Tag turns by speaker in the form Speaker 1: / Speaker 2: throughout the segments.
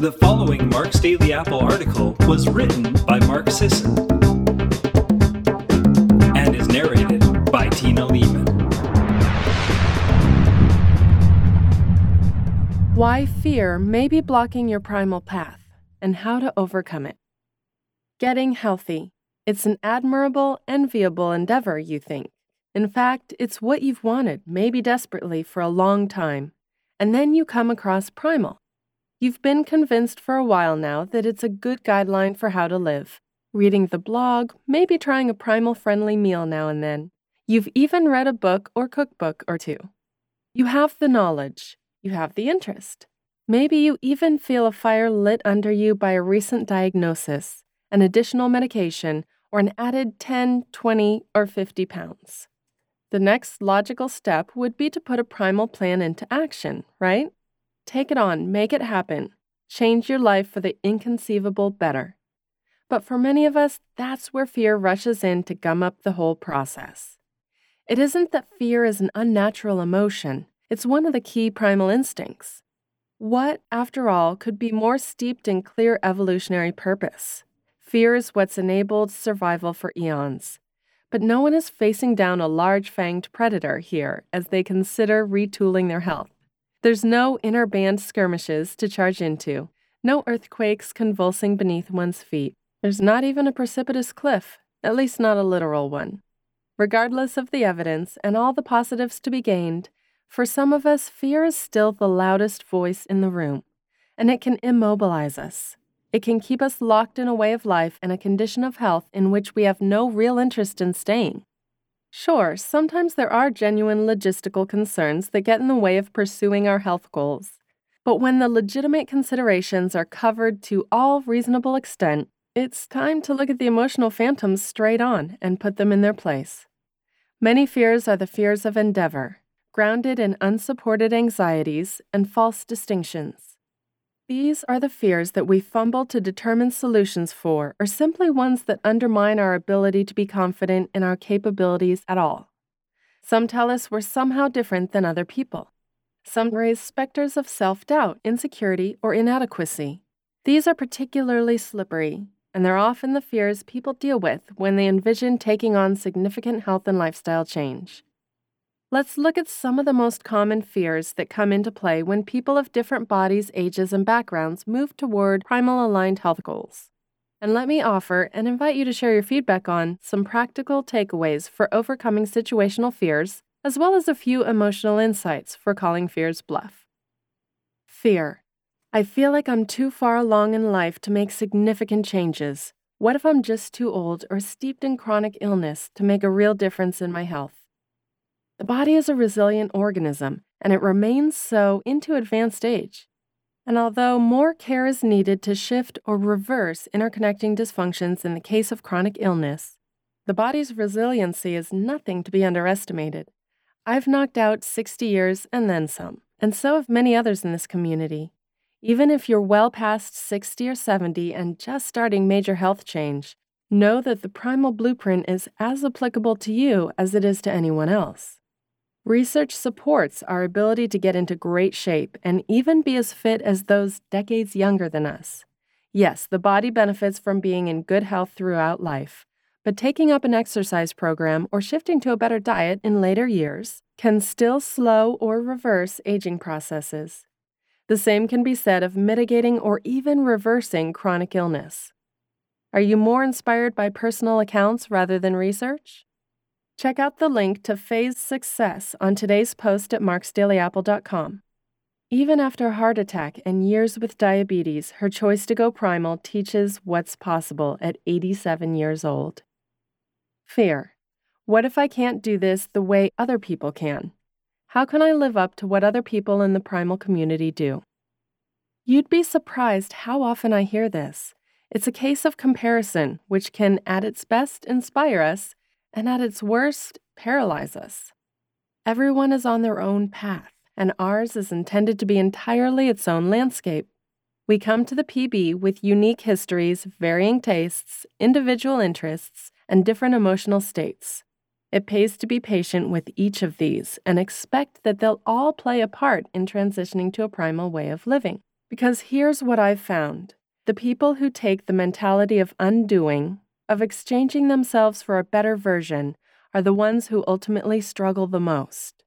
Speaker 1: The following Mark's Daily Apple article was written by Mark Sisson and is narrated by Tina Leaman.
Speaker 2: Why fear may be blocking your primal path and how to overcome it. Getting healthy. It's an admirable, enviable endeavor, you think. In fact, it's what you've wanted, maybe desperately, for a long time. And then you come across Primal. You've been convinced for a while now that it's a good guideline for how to live. Reading the blog, maybe trying a primal friendly meal now and then. You've even read a book or cookbook or two. You have the knowledge, you have the interest. Maybe you even feel a fire lit under you by a recent diagnosis, an additional medication, or an added 10, 20, or 50 pounds. The next logical step would be to put a primal plan into action, right? Take it on, make it happen, change your life for the inconceivable better. But for many of us, that's where fear rushes in to gum up the whole process. It isn't that fear is an unnatural emotion, it's one of the key primal instincts. What, after all, could be more steeped in clear evolutionary purpose? Fear is what's enabled survival for eons. But no one is facing down a large fanged predator here as they consider retooling their health. There's no inner band skirmishes to charge into, no earthquakes convulsing beneath one's feet. There's not even a precipitous cliff, at least not a literal one. Regardless of the evidence and all the positives to be gained, for some of us, fear is still the loudest voice in the room, and it can immobilize us. It can keep us locked in a way of life and a condition of health in which we have no real interest in staying. Sure, sometimes there are genuine logistical concerns that get in the way of pursuing our health goals. But when the legitimate considerations are covered to all reasonable extent, it's time to look at the emotional phantoms straight on and put them in their place. Many fears are the fears of endeavor, grounded in unsupported anxieties and false distinctions. These are the fears that we fumble to determine solutions for, or simply ones that undermine our ability to be confident in our capabilities at all. Some tell us we're somehow different than other people. Some raise specters of self doubt, insecurity, or inadequacy. These are particularly slippery, and they're often the fears people deal with when they envision taking on significant health and lifestyle change. Let's look at some of the most common fears that come into play when people of different bodies, ages, and backgrounds move toward primal aligned health goals. And let me offer and invite you to share your feedback on some practical takeaways for overcoming situational fears, as well as a few emotional insights for calling fears bluff. Fear. I feel like I'm too far along in life to make significant changes. What if I'm just too old or steeped in chronic illness to make a real difference in my health? The body is a resilient organism, and it remains so into advanced age. And although more care is needed to shift or reverse interconnecting dysfunctions in the case of chronic illness, the body's resiliency is nothing to be underestimated. I've knocked out 60 years and then some, and so have many others in this community. Even if you're well past 60 or 70 and just starting major health change, know that the primal blueprint is as applicable to you as it is to anyone else. Research supports our ability to get into great shape and even be as fit as those decades younger than us. Yes, the body benefits from being in good health throughout life, but taking up an exercise program or shifting to a better diet in later years can still slow or reverse aging processes. The same can be said of mitigating or even reversing chronic illness. Are you more inspired by personal accounts rather than research? Check out the link to Faye's success on today's post at marksdailyapple.com. Even after a heart attack and years with diabetes, her choice to go primal teaches what's possible at 87 years old. Fear. What if I can't do this the way other people can? How can I live up to what other people in the primal community do? You'd be surprised how often I hear this. It's a case of comparison, which can, at its best, inspire us and at its worst, paralyze us. Everyone is on their own path, and ours is intended to be entirely its own landscape. We come to the PB with unique histories, varying tastes, individual interests, and different emotional states. It pays to be patient with each of these and expect that they'll all play a part in transitioning to a primal way of living. Because here's what I've found the people who take the mentality of undoing, of exchanging themselves for a better version, are the ones who ultimately struggle the most.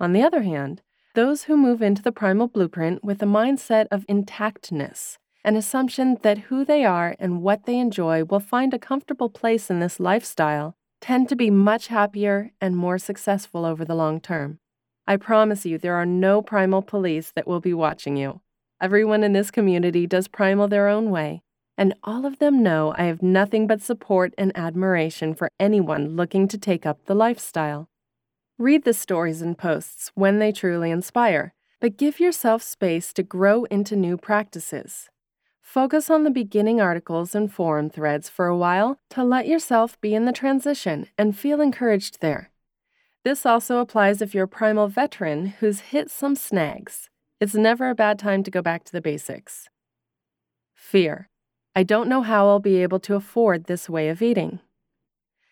Speaker 2: On the other hand, those who move into the primal blueprint with a mindset of intactness, an assumption that who they are and what they enjoy will find a comfortable place in this lifestyle, tend to be much happier and more successful over the long term. I promise you, there are no primal police that will be watching you. Everyone in this community does primal their own way, and all of them know I have nothing but support and admiration for anyone looking to take up the lifestyle. Read the stories and posts when they truly inspire, but give yourself space to grow into new practices. Focus on the beginning articles and forum threads for a while to let yourself be in the transition and feel encouraged there. This also applies if you're a primal veteran who's hit some snags. It's never a bad time to go back to the basics. Fear. I don't know how I'll be able to afford this way of eating.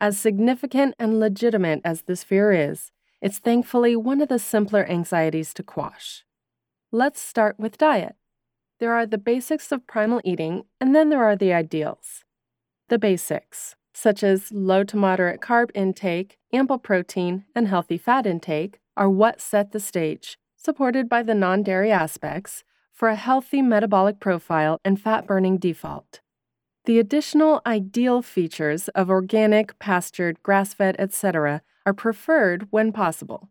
Speaker 2: As significant and legitimate as this fear is, it's thankfully one of the simpler anxieties to quash. Let's start with diet. There are the basics of primal eating, and then there are the ideals. The basics, such as low to moderate carb intake, ample protein, and healthy fat intake, are what set the stage supported by the non dairy aspects, for a healthy metabolic profile and fat burning default. The additional ideal features of organic, pastured, grass fed, etc., are preferred when possible.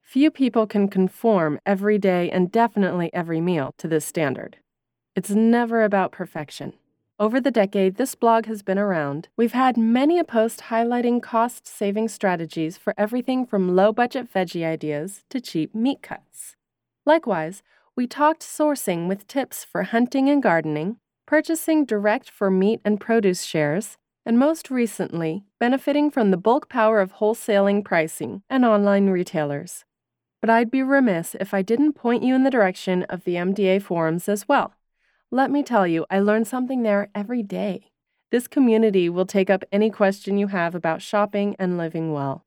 Speaker 2: Few people can conform every day and definitely every meal to this standard. It's never about perfection. Over the decade this blog has been around, we've had many a post highlighting cost saving strategies for everything from low budget veggie ideas to cheap meat cuts. Likewise, we talked sourcing with tips for hunting and gardening, purchasing direct for meat and produce shares, and most recently, benefiting from the bulk power of wholesaling pricing and online retailers. But I'd be remiss if I didn't point you in the direction of the MDA forums as well. Let me tell you, I learn something there every day. This community will take up any question you have about shopping and living well.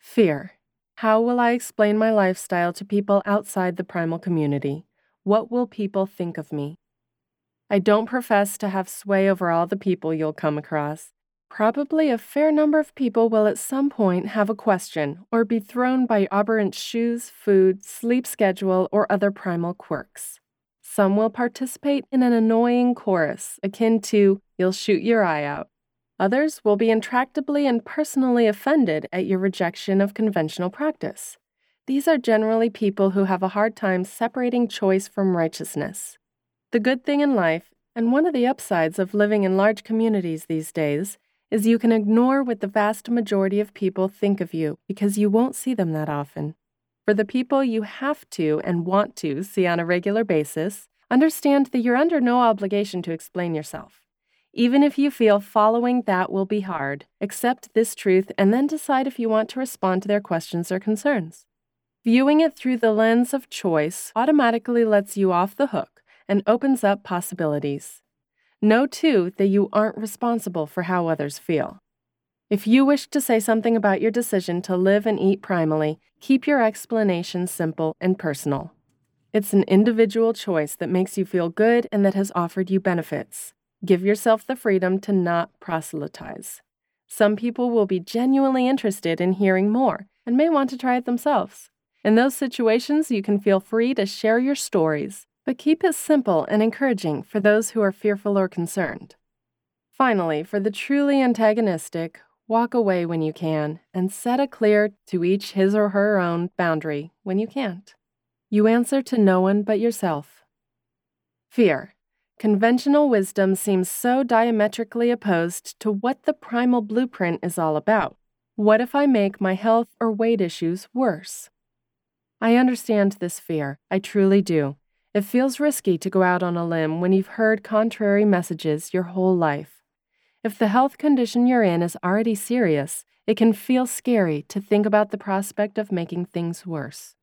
Speaker 2: Fear. How will I explain my lifestyle to people outside the primal community? What will people think of me? I don't profess to have sway over all the people you'll come across. Probably a fair number of people will at some point have a question or be thrown by aberrant shoes, food, sleep schedule, or other primal quirks. Some will participate in an annoying chorus akin to, You'll shoot your eye out. Others will be intractably and personally offended at your rejection of conventional practice. These are generally people who have a hard time separating choice from righteousness. The good thing in life, and one of the upsides of living in large communities these days, is you can ignore what the vast majority of people think of you because you won't see them that often. For the people you have to and want to see on a regular basis, understand that you're under no obligation to explain yourself. Even if you feel following that will be hard, accept this truth and then decide if you want to respond to their questions or concerns. Viewing it through the lens of choice automatically lets you off the hook and opens up possibilities. Know, too, that you aren't responsible for how others feel. If you wish to say something about your decision to live and eat primally, keep your explanation simple and personal. It's an individual choice that makes you feel good and that has offered you benefits. Give yourself the freedom to not proselytize. Some people will be genuinely interested in hearing more and may want to try it themselves. In those situations, you can feel free to share your stories, but keep it simple and encouraging for those who are fearful or concerned. Finally, for the truly antagonistic, Walk away when you can, and set a clear, to each his or her own, boundary when you can't. You answer to no one but yourself. Fear. Conventional wisdom seems so diametrically opposed to what the primal blueprint is all about. What if I make my health or weight issues worse? I understand this fear, I truly do. It feels risky to go out on a limb when you've heard contrary messages your whole life. If the health condition you're in is already serious, it can feel scary to think about the prospect of making things worse.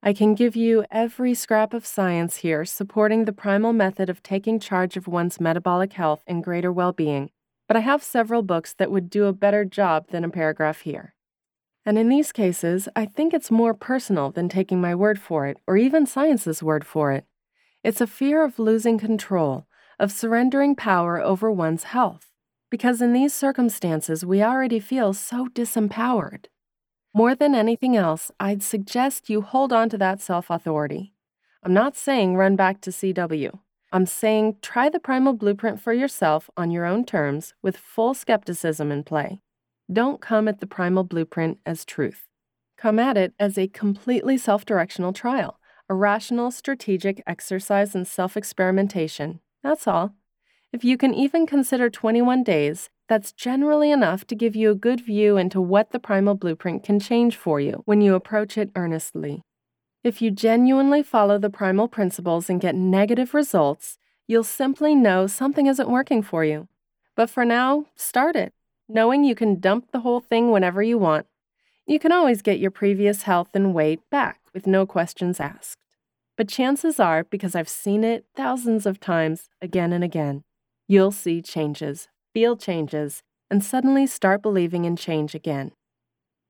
Speaker 2: I can give you every scrap of science here supporting the primal method of taking charge of one's metabolic health and greater well being, but I have several books that would do a better job than a paragraph here. And in these cases, I think it's more personal than taking my word for it, or even science's word for it. It's a fear of losing control, of surrendering power over one's health, because in these circumstances we already feel so disempowered. More than anything else, I'd suggest you hold on to that self authority. I'm not saying run back to CW. I'm saying try the primal blueprint for yourself on your own terms with full skepticism in play. Don't come at the primal blueprint as truth. Come at it as a completely self directional trial, a rational, strategic exercise in self experimentation. That's all. If you can even consider 21 days, that's generally enough to give you a good view into what the primal blueprint can change for you when you approach it earnestly. If you genuinely follow the primal principles and get negative results, you'll simply know something isn't working for you. But for now, start it, knowing you can dump the whole thing whenever you want. You can always get your previous health and weight back with no questions asked. But chances are, because I've seen it thousands of times again and again, you'll see changes, feel changes, and suddenly start believing in change again.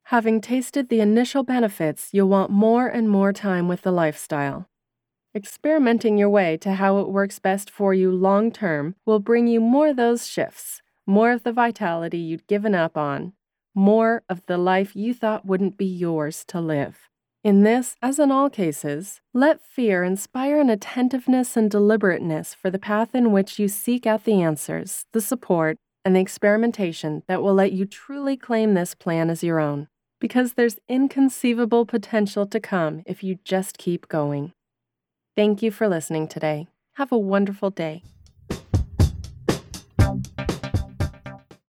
Speaker 2: Having tasted the initial benefits, you'll want more and more time with the lifestyle. Experimenting your way to how it works best for you long term will bring you more of those shifts, more of the vitality you'd given up on, more of the life you thought wouldn't be yours to live. In this, as in all cases, let fear inspire an attentiveness and deliberateness for the path in which you seek out the answers, the support, and the experimentation that will let you truly claim this plan as your own because there's inconceivable potential to come if you just keep going. Thank you for listening today. Have a wonderful day.